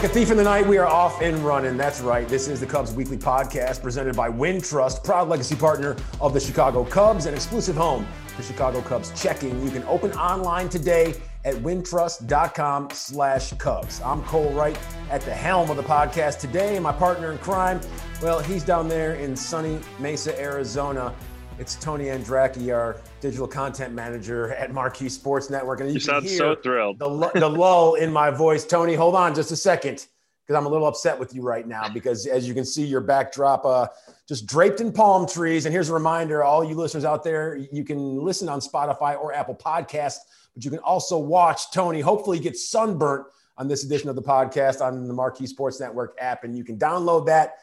like a thief in the night, we are off and running. That's right. This is the Cubs Weekly Podcast presented by Wintrust, proud legacy partner of the Chicago Cubs, and exclusive home for Chicago Cubs checking. You can open online today at wintrust.com slash Cubs. I'm Cole Wright at the helm of the podcast today. My partner in crime, well, he's down there in sunny Mesa, Arizona. It's Tony Andracki, our digital content manager at Marquee Sports Network. And you, you sound so thrilled. The, the lull in my voice. Tony, hold on just a second because I'm a little upset with you right now because as you can see, your backdrop uh, just draped in palm trees. And here's a reminder all you listeners out there, you can listen on Spotify or Apple Podcast, but you can also watch Tony hopefully get sunburnt on this edition of the podcast on the Marquee Sports Network app. And you can download that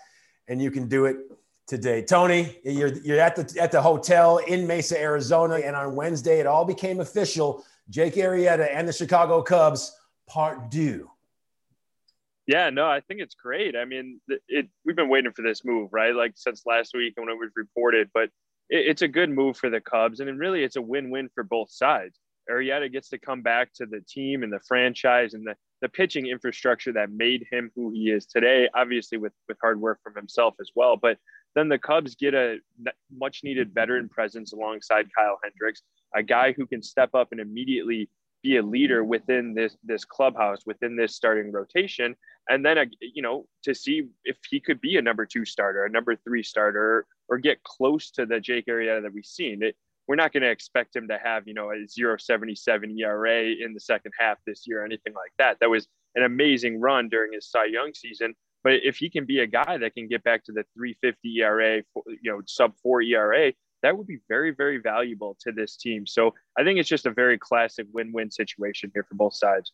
and you can do it today. Tony, you're, you're at the at the hotel in Mesa, Arizona, and on Wednesday it all became official. Jake Arrieta and the Chicago Cubs part due. Yeah, no, I think it's great. I mean, it we've been waiting for this move, right? Like since last week when it was reported, but it, it's a good move for the Cubs, and really it's a win-win for both sides. Arrieta gets to come back to the team and the franchise and the, the pitching infrastructure that made him who he is today, obviously with, with hard work from himself as well. But then the Cubs get a much needed veteran presence alongside Kyle Hendricks, a guy who can step up and immediately be a leader within this this clubhouse, within this starting rotation, and then you know to see if he could be a number two starter, a number three starter, or get close to the Jake Arrieta that we've seen. It, we're not going to expect him to have you know a 0.77 ERA in the second half this year or anything like that. That was an amazing run during his Cy Young season, but if he can be a guy that can get back to the 350 ERA, you know, sub four ERA, that would be very, very valuable to this team. So I think it's just a very classic win win situation here for both sides.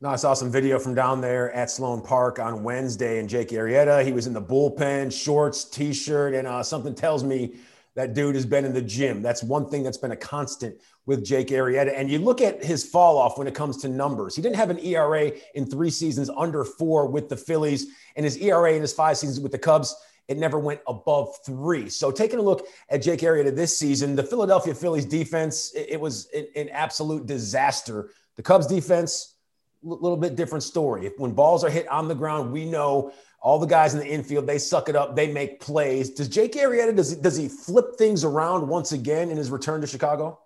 No, I saw some video from down there at Sloan Park on Wednesday, and Jake Arrieta, he was in the bullpen, shorts, t-shirt, and uh, something tells me that dude has been in the gym. That's one thing that's been a constant with Jake Arrieta. And you look at his fall off when it comes to numbers. He didn't have an ERA in three seasons under four with the Phillies, and his ERA in his five seasons with the Cubs, it never went above three. So taking a look at Jake Arrieta this season, the Philadelphia Phillies defense, it, was an, absolute disaster. The Cubs defense, little bit different story. If when balls are hit on the ground, we know all the guys in the infield, they suck it up, they make plays. Does Jake Arrieta, does does he flip things around once again in his return to Chicago?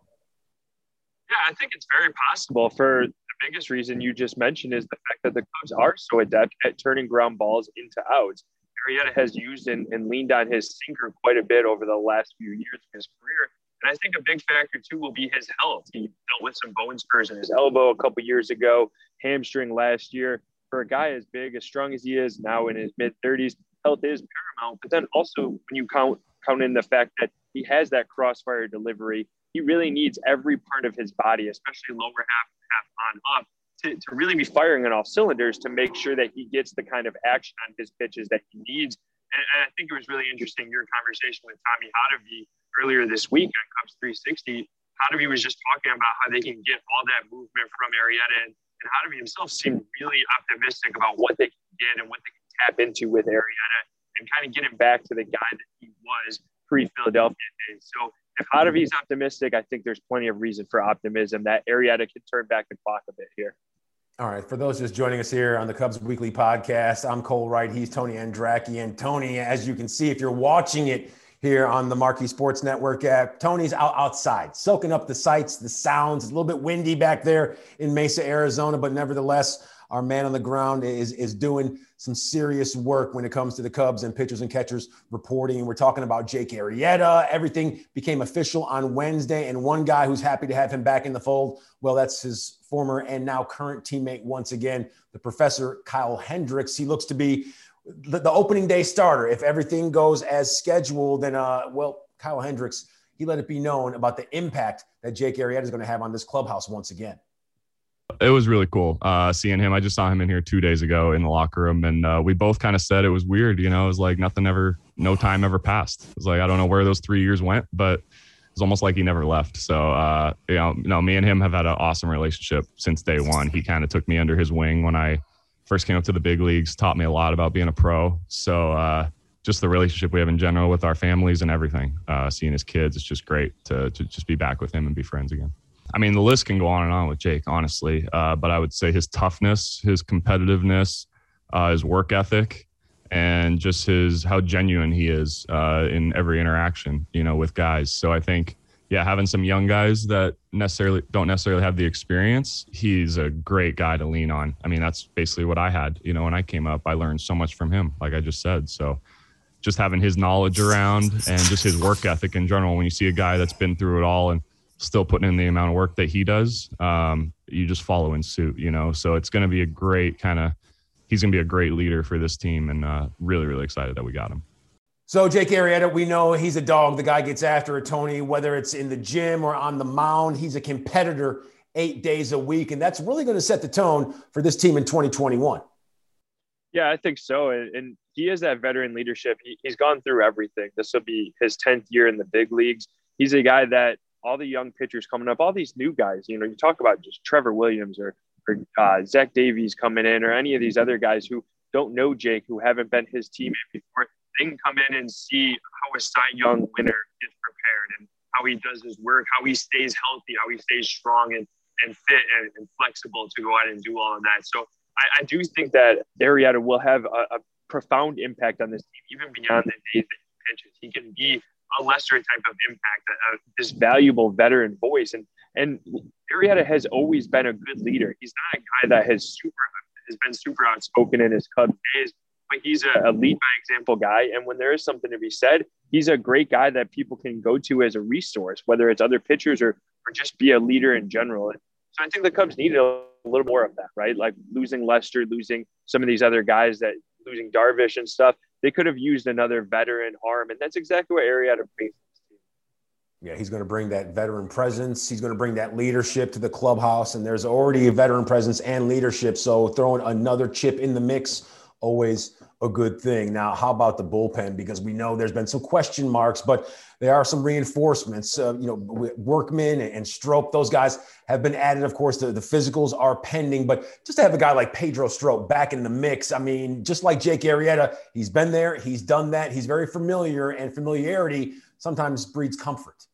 Yeah, I think it's very possible. For the biggest reason you just mentioned is the fact that the Cubs are so adept at turning ground balls into outs. Arrieta has used and, and leaned on his sinker quite a bit over the last few years of his career. And I think a big factor too will be his health. He dealt with some bone spurs in his elbow a couple years ago, hamstring last year for a guy as big, as strong as he is now in his mid 30s, health is paramount. But then also when you count count in the fact that he has that crossfire delivery, he really needs every part of his body, especially lower half half on up, to, to really be firing on all cylinders to make sure that he gets the kind of action on his pitches that he needs. And, and I think it was really interesting your conversation with Tommy Hottovy earlier this week on Cubs 360. Hottovy was just talking about how they can get all that movement from Arrieta and and Hottovy himself seemed really optimistic about what they can get and what they can tap into with Arrieta and kind of get him back to the guy that he was pre Philadelphia days. So if Hottovy's optimistic, I think there's plenty of reason for optimism that Arrieta can turn back the clock a bit here. All right. For those just joining us here on the Cubs Weekly Podcast, I'm Cole Wright. He's Tony Andracki. And Tony, as you can see, if you're watching it, here on the Marquee Sports Network app. Tony's out outside, soaking up the sights, the sounds. It's a little bit windy back there in Mesa, Arizona, but nevertheless, our man on the ground is, is doing some serious work when it comes to the Cubs and pitchers and catchers reporting. And we're talking about Jake Arrieta. Everything became official on Wednesday. And one guy who's happy to have him back in the fold, well, that's his former and now current teammate once again, the professor Kyle Hendricks. He looks to be the, the, opening day starter. If everything goes as scheduled, then uh, well, Kyle Hendricks he let it be known about the impact that Jake Arrieta is going to have on this clubhouse once again. It was really cool uh, seeing him. I just saw him in here two days ago in the locker room, and uh, we both kind of said it was weird. You know, it was like nothing ever, no time ever passed. It was like I don't know where those three years went, but it's almost like he never left. So, uh, you know, you know, me and him have had an awesome relationship since day one. He kind of took me under his wing when I first came up to the big leagues, taught me a lot about being a pro. So uh, just the relationship we have in general with our families and everything, uh, seeing his kids, it's just great to, to just be back with him and be friends again. I mean, the list can go on and on with Jake, honestly, uh, but I would say his toughness, his competitiveness, uh, his work ethic, and just his how genuine he is uh, in every interaction, you know, with guys. So I think, yeah, having some young guys that necessarily don't necessarily have the experience, he's a great guy to lean on. I mean, that's basically what I had. You know, when I came up, I learned so much from him, like I just said. So just having his knowledge around and just his work ethic in general. When you see a guy that's been through it all and still putting in the amount of work that he does, um, you just follow in suit, you know. So it's going to be a great kind of. He's going to be a great leader for this team, and uh, really, really excited that we got him. So Jake Arrieta, we know he's a dog. The guy gets after it, Tony. Whether it's in the gym or on the mound, he's a competitor eight days a week, and that's really going to set the tone for this team in 2021. Yeah, I think so. And he is that veteran leadership. He, he's gone through everything. This will be his 10th year in the big leagues. He's a guy that all the young pitchers coming up, all these new guys, you know, you talk about just Trevor Williams or, or uh, Zach Davies coming in or any of these other guys who don't know Jake, who haven't been his teammate before. They can come in and see how a Cy Young winner gets prepared and how he does his work, how he stays healthy, how he stays strong and, and fit and, and flexible to go out and do all of that. So I, I do think that Arrieta will have a, a, profound impact on this team, even beyond the days that he pitches. He can be a lesser type of impact, uh, this valuable veteran voice. And and Arrieta has always been a good leader. He's not a guy that has super has been super outspoken in his Cubs days, he's a, a lead by example guy. And when there is something to be said, he's a great guy that people can go to as a resource, whether it's other pitchers or or just be a leader in general. So I think the Cubs needed a little more of that, right? Like losing Lester, losing some of these other guys that losing Darvish and stuff. They could have used another veteran arm, and that's exactly what Arrieta brings. Yeah, he's going to bring that veteran presence. He's going to bring that leadership to the clubhouse, and there's already a veteran presence and leadership. So throwing another chip in the mix always a good thing. Now, how about the bullpen? Because we know there's been some question marks, but there are some reinforcements. Uh, you know, Workman and Strop, those guys have been added. Of course, the, the physicals are pending, but just to have a guy like Pedro Strop back in the mix, I mean, just like Jake Arrieta, he's been there, he's done that, he's very familiar, and familiarity sometimes breeds comfort.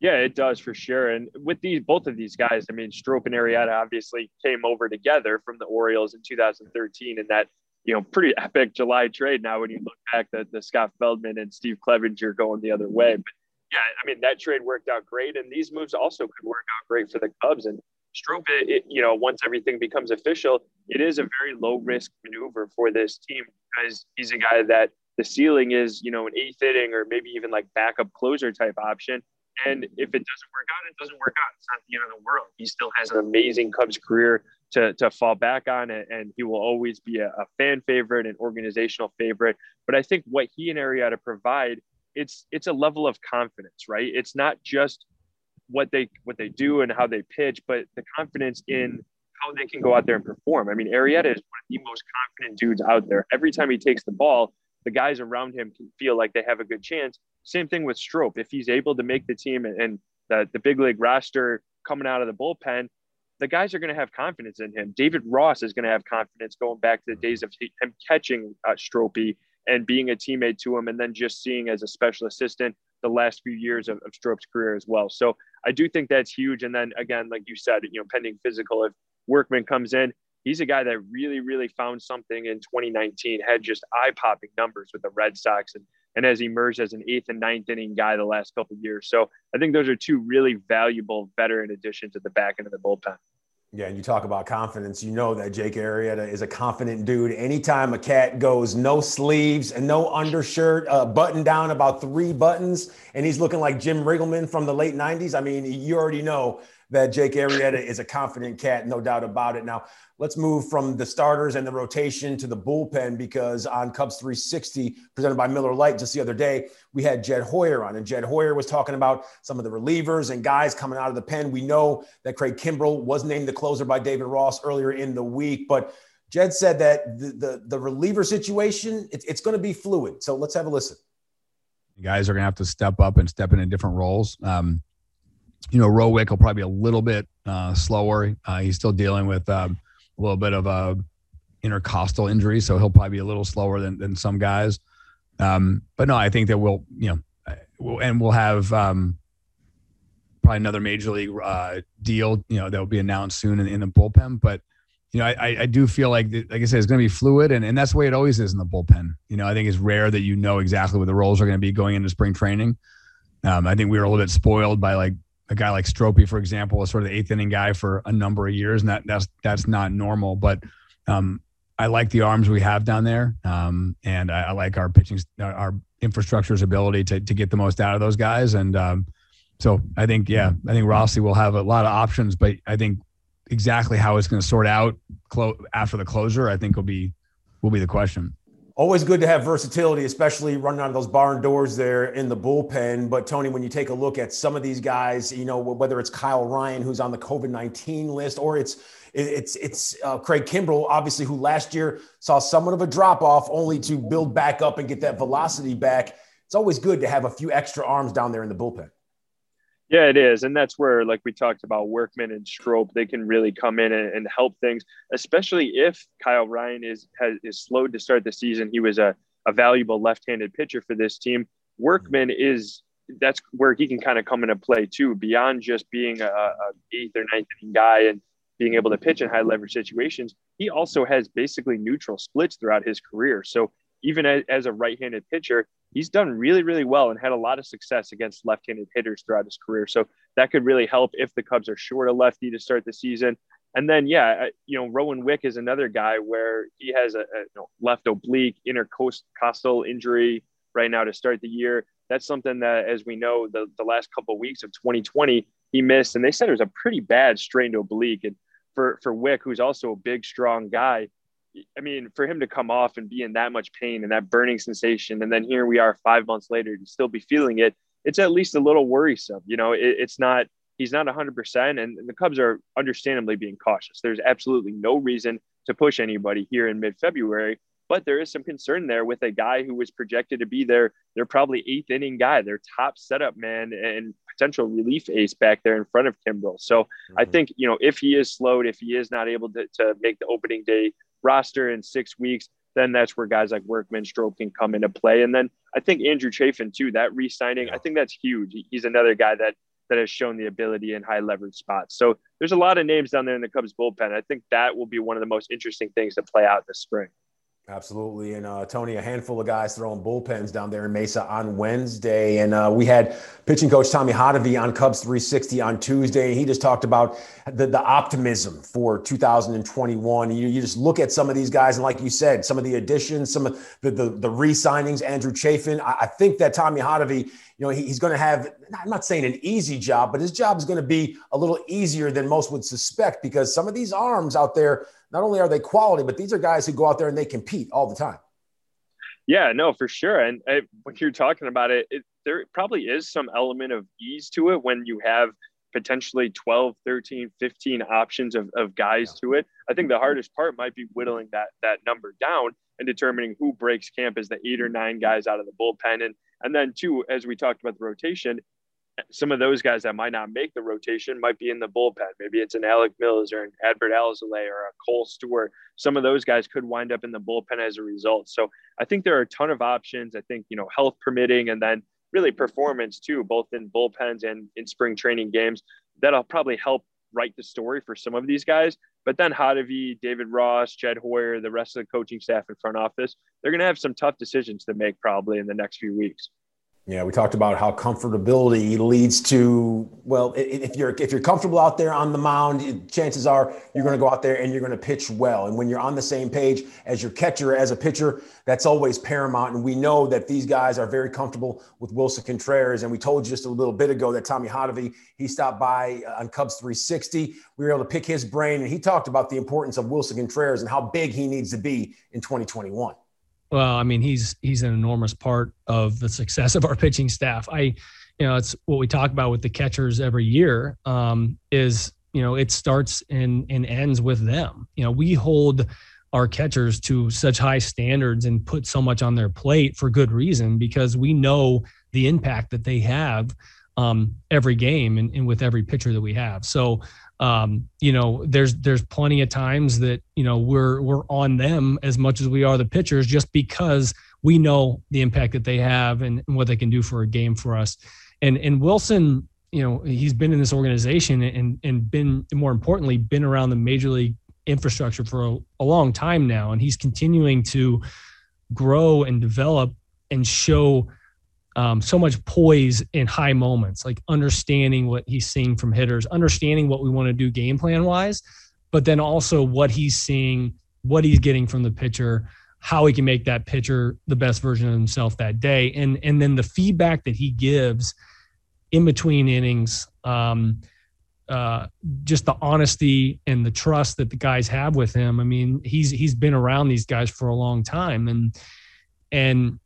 Yeah, it does for sure. And with these both of these guys, I mean, Strop and Arrieta obviously came over together from the Orioles in 2013, and that you know, pretty epic July trade now when you look back that the Scott Feldman and Steve Clevenger going the other way. But yeah, I mean, that trade worked out great. And these moves also could work out great for the Cubs. And Strop, it, you know, once everything becomes official, it is a very low risk maneuver for this team because he's a guy that the ceiling is, you know, an eighth inning or maybe even like backup closer type option. And if it doesn't work out, it doesn't work out. It's not the end of the world. He still has an amazing Cubs career to, to fall back on it. And he will always be a, a fan favorite and organizational favorite. But I think what he and Arrieta provide, it's it's a level of confidence, right? It's not just what they what they do and how they pitch, but the confidence in how they can go out there and perform. I mean, Arrieta is one of the most confident dudes out there. Every time he takes the ball, the guys around him can feel like they have a good chance. Same thing with Strop. If he's able to make the team and the, the big league roster coming out of the bullpen, the guys are going to have confidence in him. David Ross is going to have confidence going back to the days of him catching uh, Stropey and being a teammate to him, and then just seeing as a special assistant the last few years of, of Strop's career as well. So I do think that's huge. And then again, like you said, you know, pending physical, if Workman comes in, he's a guy that really, really found something in 2019, had just eye popping numbers with the Red Sox and and has emerged as an eighth and ninth inning guy the last couple years. So I think those are two really valuable veteran additions at the back end of the bullpen. Yeah, and you talk about confidence. You know that Jake Arrieta is a confident dude. Anytime a cat goes no sleeves and no undershirt, uh, button down about three buttons, and he's looking like Jim Riggleman from the late 90s, I mean, you already know that Jake Arrieta is a confident cat, no doubt about it. Now, let's move from the starters and the rotation to the bullpen because on Cubs 360, presented by Miller Lite just the other day, we had Jed Hoyer on, and Jed Hoyer was talking about some of the relievers and guys coming out of the pen. We know that Craig Kimbrel was named the closer by David Ross earlier in the week, but Jed said that the, the, the reliever situation, it, it's going to be fluid. So let's have a listen. You guys are going to have to step up and step into different roles. Um, you know, Rowick will probably be a little bit uh, slower. Uh, he's still dealing with um, a little bit of a intercostal injury, so he'll probably be a little slower than, than some guys. Um, but no, I think that we'll, you know, we'll, and we'll have um, probably another major league uh, deal, you know, that will be announced soon in, in, the bullpen. But you know, I, I do feel like, like I said, it's going to be fluid, and, and that's the way it always is in the bullpen. You know, I think it's rare that you know exactly what the roles are going to be going into spring training. Um, I think we were a little bit spoiled by like a guy like Stropey, for example, was sort of the eighth inning guy for a number of years, and that that's that's not normal. But um, I like the arms we have down there, um, and I, I, like our pitching, our infrastructure's ability to to get the most out of those guys. And um, so I think, yeah, I think Rossi will have a lot of options, but I think exactly how it's going to sort out clo- after the closure, I think will be will be the question. Always good to have versatility, especially running out of those barn doors there in the bullpen. But Tony, when you take a look at some of these guys, you know whether it's Kyle Ryan, who's on the COVID nineteen list, or it's it's it's uh, Craig Kimbrel, obviously, who last year saw somewhat of a drop off, only to build back up and get that velocity back. It's always good to have a few extra arms down there in the bullpen. Yeah, it is, and that's where, like we talked about, Workman and Strop, they can really come in and, and, help things, especially if Kyle Ryan is has, is slowed to start the season. He was a, a valuable left-handed pitcher for this team. Workman is that's where he can kind of come into play too, beyond just being a, a eighth or ninth inning guy and being able to pitch in high leverage situations. He also has basically neutral splits throughout his career, so even as, a right-handed pitcher, he's done really, really well and had a lot of success against left-handed hitters throughout his career. So that could really help if the Cubs are short a lefty to start the season. And then, yeah, you know, Rowan Wick is another guy where he has a, a you know, left oblique intercostal injury right now to start the year. That's something that, as we know, the, the last couple of weeks of 2020, he missed. And they said it was a pretty bad strained oblique. And for, for Wick, who's also a big, strong guy, I mean, for him to come off and be in that much pain and that burning sensation, and then here we are five months later to still be feeling it, it's at least a little worrisome. You know, it, it's not, he's not 100%, and, and the Cubs are understandably being cautious. There's absolutely no reason to push anybody here in mid February, but there is some concern there with a guy who was projected to be their, their probably eighth inning guy, their top setup man, and potential relief ace back there in front of Kimbrel. So mm-hmm. I think, you know, if he is slowed, if he is not able to, to make the opening day roster in six weeks, then that's where guys like Workman Strop can come into play. And then I think Andrew Chafin too, that re-signing, I think that's huge. He's another guy that that has shown the ability in high leverage spots. So there's a lot of names down there in the Cubs bullpen. I think that will be one of the most interesting things to play out this spring. Absolutely. And uh, Tony, a handful of guys throwing bullpens down there in Mesa on Wednesday. And uh, we had pitching coach Tommy Hottovy on Cubs 360 on Tuesday. And he just talked about the, the optimism for 2021. You, you just look at some of these guys, and like you said, some of the additions, some of the, the, the re signings, Andrew Chafin. I, I, think that Tommy Hottovy, you know, he, he's going to have, I'm not saying an easy job, but his job is going to be a little easier than most would suspect because some of these arms out there, not only are they quality, but these are guys who go out there and they compete all the time. Yeah, no, for sure. And uh, when you're talking about it, it, there probably is some element of ease to it when you have potentially 12, 13, 15 options of, of guys yeah. to it. I think the hardest part might be whittling that that number down and determining who breaks camp as the eight or nine guys out of the bullpen. And and then two, as we talked about the rotation, some of those guys that might not make the rotation might be in the bullpen. Maybe it's an Alec Mills or an Adbert Alzolay or a Kohl Stewart. Some of those guys could wind up in the bullpen as a result. So I think there are a ton of options. I think, you know, health permitting and then really performance too, both in bullpens and in spring training games. That'll probably help write the story for some of these guys. But then Hottovy, David Ross, Jed Hoyer, the rest of the coaching staff and front office, they're going to have some tough decisions to make probably in the next few weeks. Yeah, we talked about how comfortability leads to well, if you're if you're comfortable out there on the mound, chances are you're going to go out there and you're going to pitch well. And when you're on the same page as your catcher as a pitcher, that's always paramount. And we know that these guys are very comfortable with Willson Contreras. And we told you just a little bit ago that Tommy Hottovy he stopped by uh, on Cubs 360. We were able to pick his brain, and he talked about the importance of Willson Contreras and how big he needs to be in 2021. Well, I mean, he's he's an enormous part of the success of our pitching staff. I, you know, it's what we talk about with the catchers every year. Um, is you know, it starts and and ends with them. You know, we hold our catchers to such high standards and put so much on their plate for good reason because we know the impact that they have um, every game and, and with every pitcher that we have. So um, you know, there's there's plenty of times that you know we're we're on them as much as we are the pitchers, just because we know the impact that they have and, and what they can do for a game for us. And and Willson, you know, he's been in this organization and and been more importantly been around the major league infrastructure for a, a long time now, and he's continuing to grow and develop and show um, so much poise in high moments, like understanding what he's seeing from hitters, understanding what we want to do game plan wise, but then also what he's seeing, what he's getting from the pitcher, how he can make that pitcher the best version of himself that day, and and then the feedback that he gives in between innings. Um, uh, just the honesty and the trust that the guys have with him. I mean, he's he's been around these guys for a long time, and and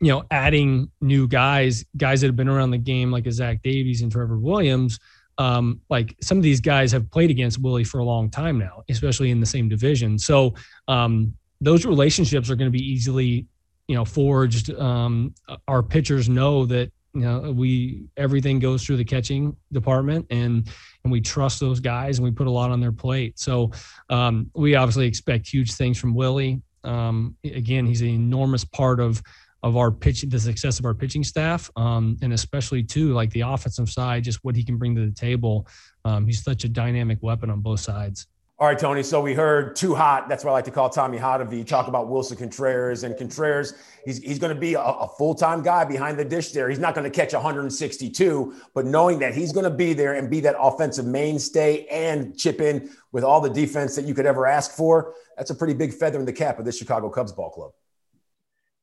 you know, adding new guys, guys that have been around the game like a Zach Davies and Trevor Williams. Um, like some of these guys have played against Willie for a long time now, especially in the same division. So um, those relationships are going to be easily, you know, forged. Um, our pitchers know that you know we everything goes through the catching department and and we trust those guys and we put a lot on their plate so um, we obviously expect huge things from willie um, again he's an enormous part of of our pitching the success of our pitching staff um, and especially too like the offensive side just what he can bring to the table um, he's such a dynamic weapon on both sides all right, Tony. So we heard too hot. That's what I like to call Tommy Hottovy. Talk about Willson Contreras and Contreras. He's, he's going to be a, a full time guy behind the dish there. He's not going to catch 162, but knowing that he's going to be there and be that offensive mainstay and chip in with all the defense that you could ever ask for, that's a pretty big feather in the cap of this Chicago Cubs ball club.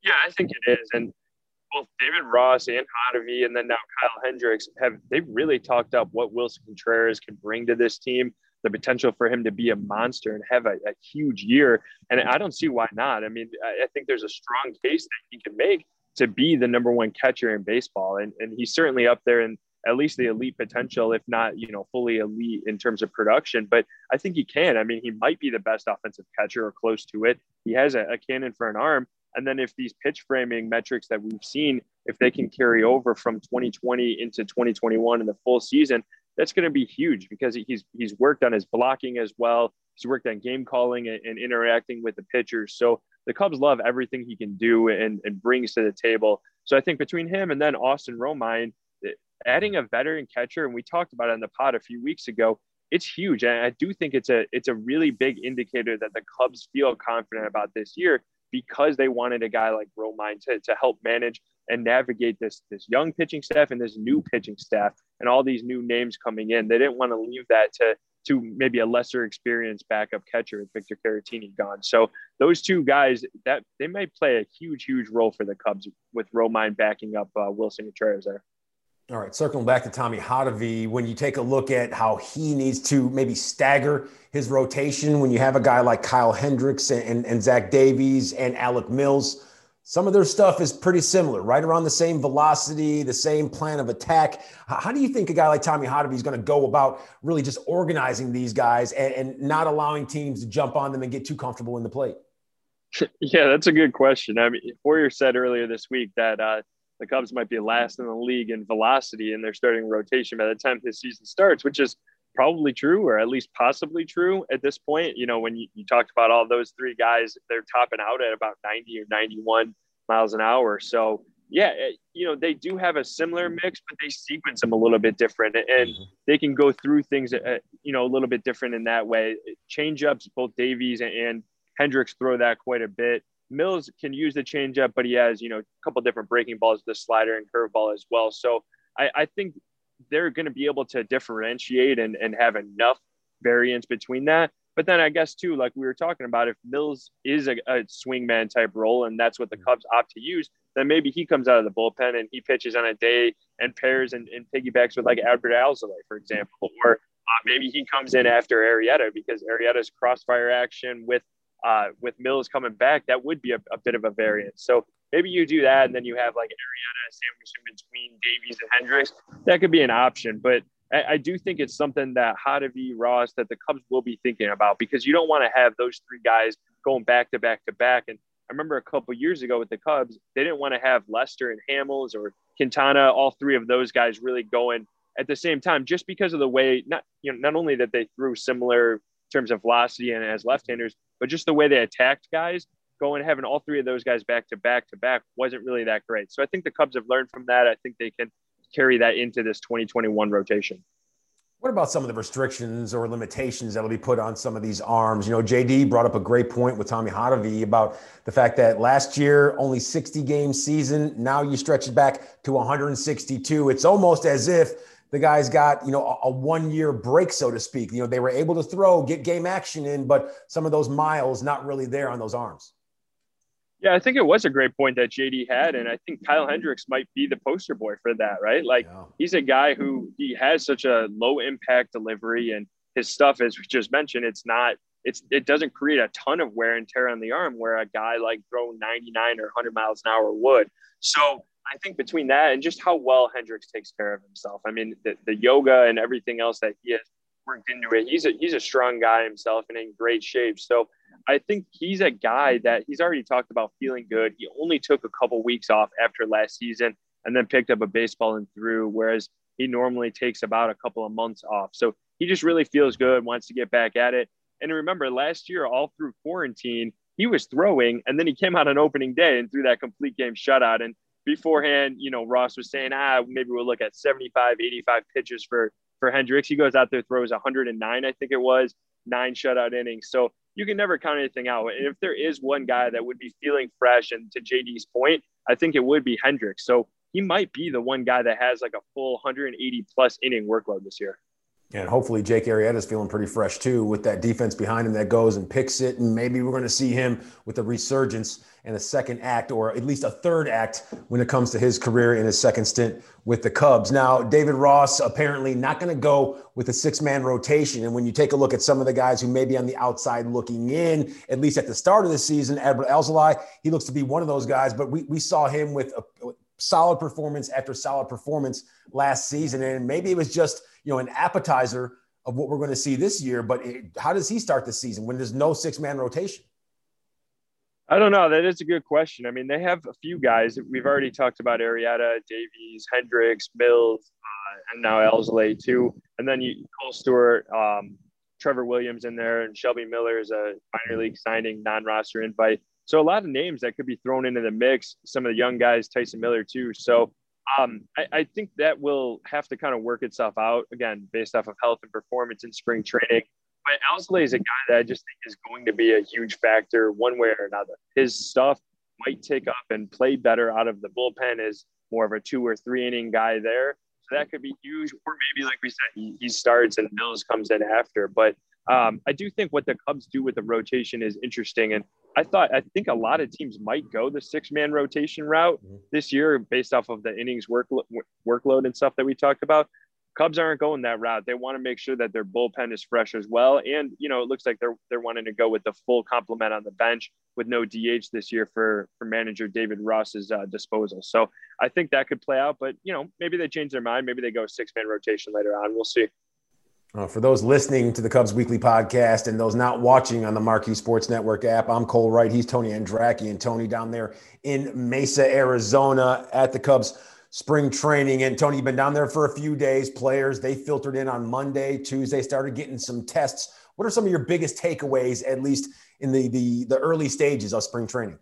Yeah, I think it is. And both David Ross and Hottovy, and then now Kyle Hendricks have they've really talked up what Willson Contreras can bring to this team the potential for him to be a monster and have a, a huge year. And I don't see why not. I mean, I, I, think there's a strong case that he can make to be the number one catcher in baseball. And, and he's certainly up there in at least the elite potential, if not, you know, fully elite in terms of production. But I think he can. I mean, he might be the best offensive catcher or close to it. He has a, a cannon for an arm. And then if these pitch framing metrics that we've seen, if they can carry over from 2020 into 2021 in the full season, that's going to be huge because he's he's worked on his blocking as well. He's worked on game calling and, and, interacting with the pitchers. So the Cubs love everything he can do and, and brings to the table. So I think between him and then Austin Romine, adding a veteran catcher, and we talked about it in the pod a few weeks ago, it's huge. And I do think it's a it's a really big indicator that the Cubs feel confident about this year because they wanted a guy like Romine to, to help manage and navigate this this young pitching staff and this new pitching staff and all these new names coming in. They didn't want to leave that to to maybe a lesser experienced backup catcher with Victor Caratini gone. So those two guys that they might play a huge, huge role for the Cubs with Romine backing up uh, Willson Contreras there. All right, circling back to Tommy Hottovy, when you take a look at how he needs to maybe stagger his rotation, when you have a guy like Kyle Hendricks and, and, and Zach Davies and Alec Mills, some of their stuff is pretty similar, right around the same velocity, the same plan of attack. How do you think a guy like Tommy Hottovy is going to go about really just organizing these guys and, and, not allowing teams to jump on them and get too comfortable in the plate? Yeah, that's a good question. I mean, Warrior said earlier this week that uh, the Cubs might be last in the league in velocity in their starting rotation by the time this season starts, which is probably true or at least possibly true at this point. You know, when you, you talked about all those three guys, they're topping out at about 90 or 91 miles an hour. So, yeah, it, you know, they do have a similar mix, but they sequence them a little bit different and mm-hmm. they can go through things, uh, you know, a little bit different in that way. Change ups, both Davies and, and Hendricks throw that quite a bit. Mills can use the changeup, but he has, you know, a couple different breaking balls, the slider and curveball as well. So I, I think they're going to be able to differentiate and, and have enough variance between that. But then I guess too, like we were talking about, if Mills is a, a swingman type role and that's what the Cubs opt to use, then maybe he comes out of the bullpen and he pitches on a day and pairs and, and piggybacks with like Adbert Alzolay, for example, or uh, maybe he comes in after Arrieta because Arrieta's crossfire action with uh, with Mills coming back, that would be a, a, bit of a variance. So maybe you do that, and then you have like sandwiched in between Davies and Hendricks. That could be an option, but I, I do think it's something that Hottovy, Ross, that the Cubs will be thinking about because you don't want to have those three guys going back to back to back. And I remember a couple years ago with the Cubs, they didn't want to have Lester and Hamels or Quintana, all three of those guys really going at the same time, just because of the way not you know not only that they threw similar terms of velocity and as left-handers, but just the way they attacked guys, going having all three of those guys back to back to back wasn't really that great. So I think the Cubs have learned from that. I think they can carry that into this 2021 rotation. What about some of the restrictions or limitations that'll be put on some of these arms? You know, JD brought up a great point with Tommy Hottovy about the fact that last year only 60 game season. Now you stretch it back to 162. It's almost as if the guys got you know a, a one year break, so to speak. You know, they were able to throw, get game action in, but some of those miles not really there on those arms. Yeah, I think it was a great point that JD had. And I think Kyle Hendricks might be the poster boy for that, right? Like yeah. he's a guy who he has such a low impact delivery and his stuff, as we just mentioned, it's not, it's, it doesn't create a ton of wear and tear on the arm where a guy like throwing 99 or 100 miles an hour would. So I think between that and just how well Hendricks takes care of himself, I mean, the, the yoga and everything else that he has worked into it, he's a, he's a strong guy himself and in great shape. So I think he's a guy that he's already talked about feeling good. He only took a couple weeks off after last season and then picked up a baseball and threw, whereas he normally takes about a couple of months off. So he just really feels good, wants to get back at it. And remember, last year, all through quarantine, he was throwing, and then he came out on opening day and threw that complete game shutout. And beforehand, you know, Ross was saying, ah, maybe we'll look at 75, 85 pitches for for Hendricks. He goes out there, throws 109, I think it was, nine shutout innings. So you can never count anything out. And if there is one guy that would be feeling fresh, and to JD's point, I think it would be Hendricks. So he might be the one guy that has like a full 180 plus inning workload this year. And hopefully Jake Arrieta is feeling pretty fresh too with that defense behind him that goes and picks it. And maybe we're going to see him with a resurgence and a second act or at least a third act when it comes to his career in his second stint with the Cubs. Now, David Ross apparently not going to go with a six man rotation. And when you take a look at some of the guys who may be on the outside looking in, at least at the start of the season, Adbert Alzolay, he looks to be one of those guys, but we, we saw him with a solid performance after solid performance last season. And maybe it was just – you know, an appetizer of what we're going to see this year. But it, how does he start the season when there's no six man rotation? I don't know. That is a good question. I mean, they have a few guys. We've already talked about Arrieta, Davies, Hendricks, Mills, uh, and now Alzolay too. And then you, Kohl Stewart, um, Trevor Williams in there, and Shelby Miller is a minor league signing, non-roster invite. So a lot of names that could be thrown into the mix. Some of the young guys, Tyson Miller too. So um, I, I, think that will have to kind of work itself out again based off of health and performance in spring training. But Alzolay is a guy that I just think is going to be a huge factor one way or another. His stuff might take up and play better out of the bullpen as more of a two or three inning guy there. So that could be huge. Or maybe, like we said, he, he starts and Mills comes in after. But um, I do think what the Cubs do with the rotation is interesting. And I thought, I think a lot of teams might go the six man rotation route mm-hmm. this year based off of the innings work, workload and stuff that we talked about. Cubs aren't going that route. They want to make sure that their bullpen is fresh as well. And, you know, it looks like they're, they're wanting to go with the full complement on the bench with no DH this year for, for manager David Ross's uh, disposal. So I think that could play out, but, you know, maybe they change their mind. Maybe they go six man rotation later on. We'll see. Uh, for those listening to the Cubs Weekly podcast and those not watching on the Marquee Sports Network app, I'm Cole Wright. He's Tony Andracki and Tony down there in Mesa, Arizona at the Cubs spring training. And Tony, you've been down there for a few days. Players, they filtered in on Monday, Tuesday, started getting some tests. What are some of your biggest takeaways, at least in the, the, the early stages of spring training?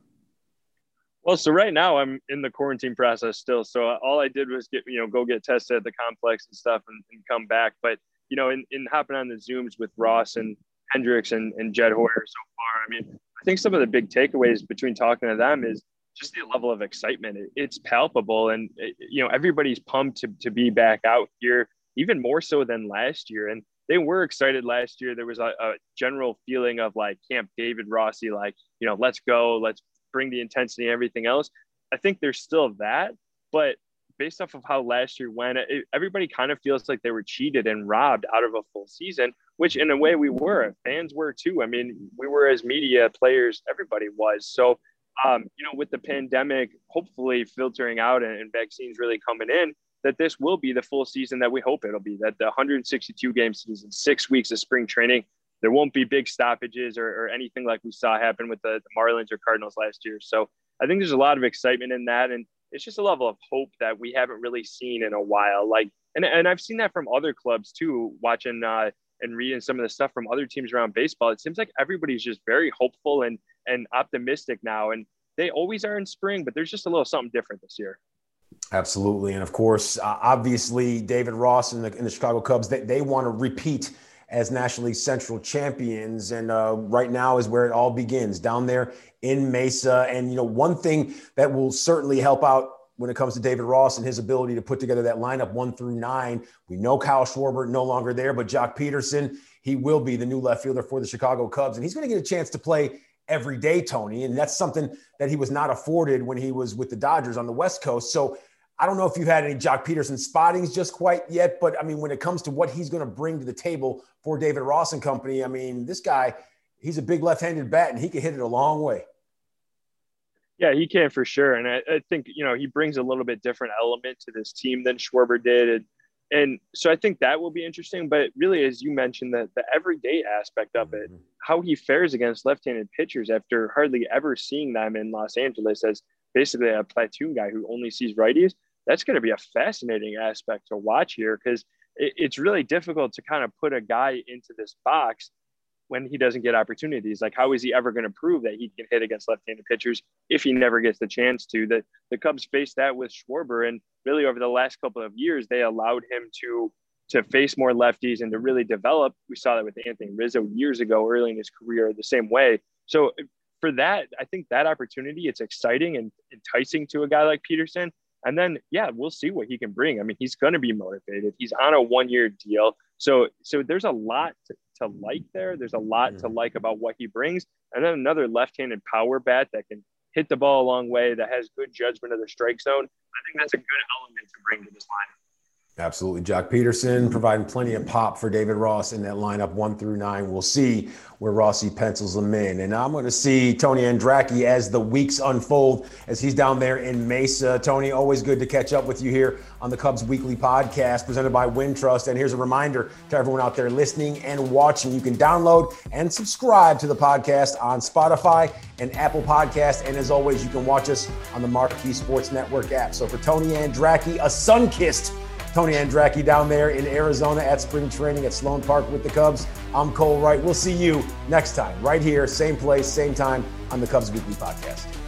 Well, so right now I'm in the quarantine process still. So all I did was get, you know, go get tested at the complex and stuff and, and come back. But you know, in, in hopping on the Zooms with Ross and Hendricks and, and Jed Hoyer so far, I mean, I think some of the big takeaways between talking to them is just the level of excitement. It, it's palpable. And, it, you know, everybody's pumped to, to be back out here, even more so than last year. And they were excited last year. There was a, a general feeling of like Camp David Rossi, like, you know, let's go, let's bring the intensity and everything else. I think there's still that, but based off of how last year went, it, everybody kind of feels like they were cheated and robbed out of a full season, which in a way we were. Fans were too. I mean, we were as media players, everybody was. So, um, you know, with the pandemic hopefully filtering out and, and vaccines really coming in, that this will be the full season that we hope it'll be. That the 162 game season, six weeks of spring training, there won't be big stoppages or, or anything like we saw happen with the, the Marlins or Cardinals last year. So I think there's a lot of excitement in that. And it's just a level of hope that we haven't really seen in a while. Like, and, and I've seen that from other clubs too, watching uh, and reading some of the stuff from other teams around baseball. It seems like everybody's just very hopeful and, and optimistic now. And they always are in spring, but there's just a little something different this year. Absolutely. And of course, uh, obviously, David Ross and the, and the Chicago Cubs, they, they want to repeat as National League Central champions. And uh, right now is where it all begins down there in Mesa. And, you know, one thing that will certainly help out when it comes to David Ross and his ability to put together that lineup one through nine. We know Kyle Schwarber no longer there, but Joc Pederson, he will be the new left fielder for the Chicago Cubs. And he's going to get a chance to play every day, Tony. And that's something that he was not afforded when he was with the Dodgers on the West Coast. So I don't know if you've had any Joc Pederson spottings just quite yet, but I mean, when it comes to what he's going to bring to the table for David Ross and company, I mean, this guy, he's a big left-handed bat and he can hit it a long way. Yeah, he can for sure. And I, I, think, you know, he brings a little bit different element to this team than Schwarber did. And, and so I think that will be interesting. But really, as you mentioned, the, the everyday aspect of it, mm-hmm. how he fares against left handed pitchers after hardly ever seeing them in Los Angeles as basically a platoon guy who only sees righties that's going to be a fascinating aspect to watch here because it, it's really difficult to kind of put a guy into this box when he doesn't get opportunities. Like, how is he ever going to prove that he can hit against left-handed pitchers if he never gets the chance to? That the Cubs faced that with Schwarber, and really over the last couple of years, they allowed him to to face more lefties and to really develop. We saw that with Anthony Rizzo years ago, early in his career, the same way. So uh, for that, I think that opportunity, it's exciting and enticing to a guy like Pederson. And then, yeah, we'll see what he can bring. I mean, he's going to be motivated. He's on a one-year deal, so so there's a lot to, to like there. There's a lot to mm. like about what he brings. And then another left-handed power bat that can hit the ball a long way, that has good judgment of the strike zone. I think that's a good element to bring to this lineup. Absolutely. Joc Pederson providing plenty of pop for David Ross in that lineup one through nine. We'll see where Rossi pencils them in. And I'm going to see Tony Andracki as the weeks unfold as he's down there in Mesa. Tony, always good to catch up with you here on the Cubs Weekly podcast presented by Wintrust. And here's a reminder to everyone out there listening and watching. You can download and subscribe to the podcast on Spotify and Apple Podcast. And as always, you can watch us on the Marquee Sports Network app. So for Tony Andracki, a sun-kissed Tony Andracki down there in Arizona at spring training at Sloan Park with the Cubs. I'm Cole Wright. We'll see you next time, right here, same place, same time on the Cubs Weekly Podcast.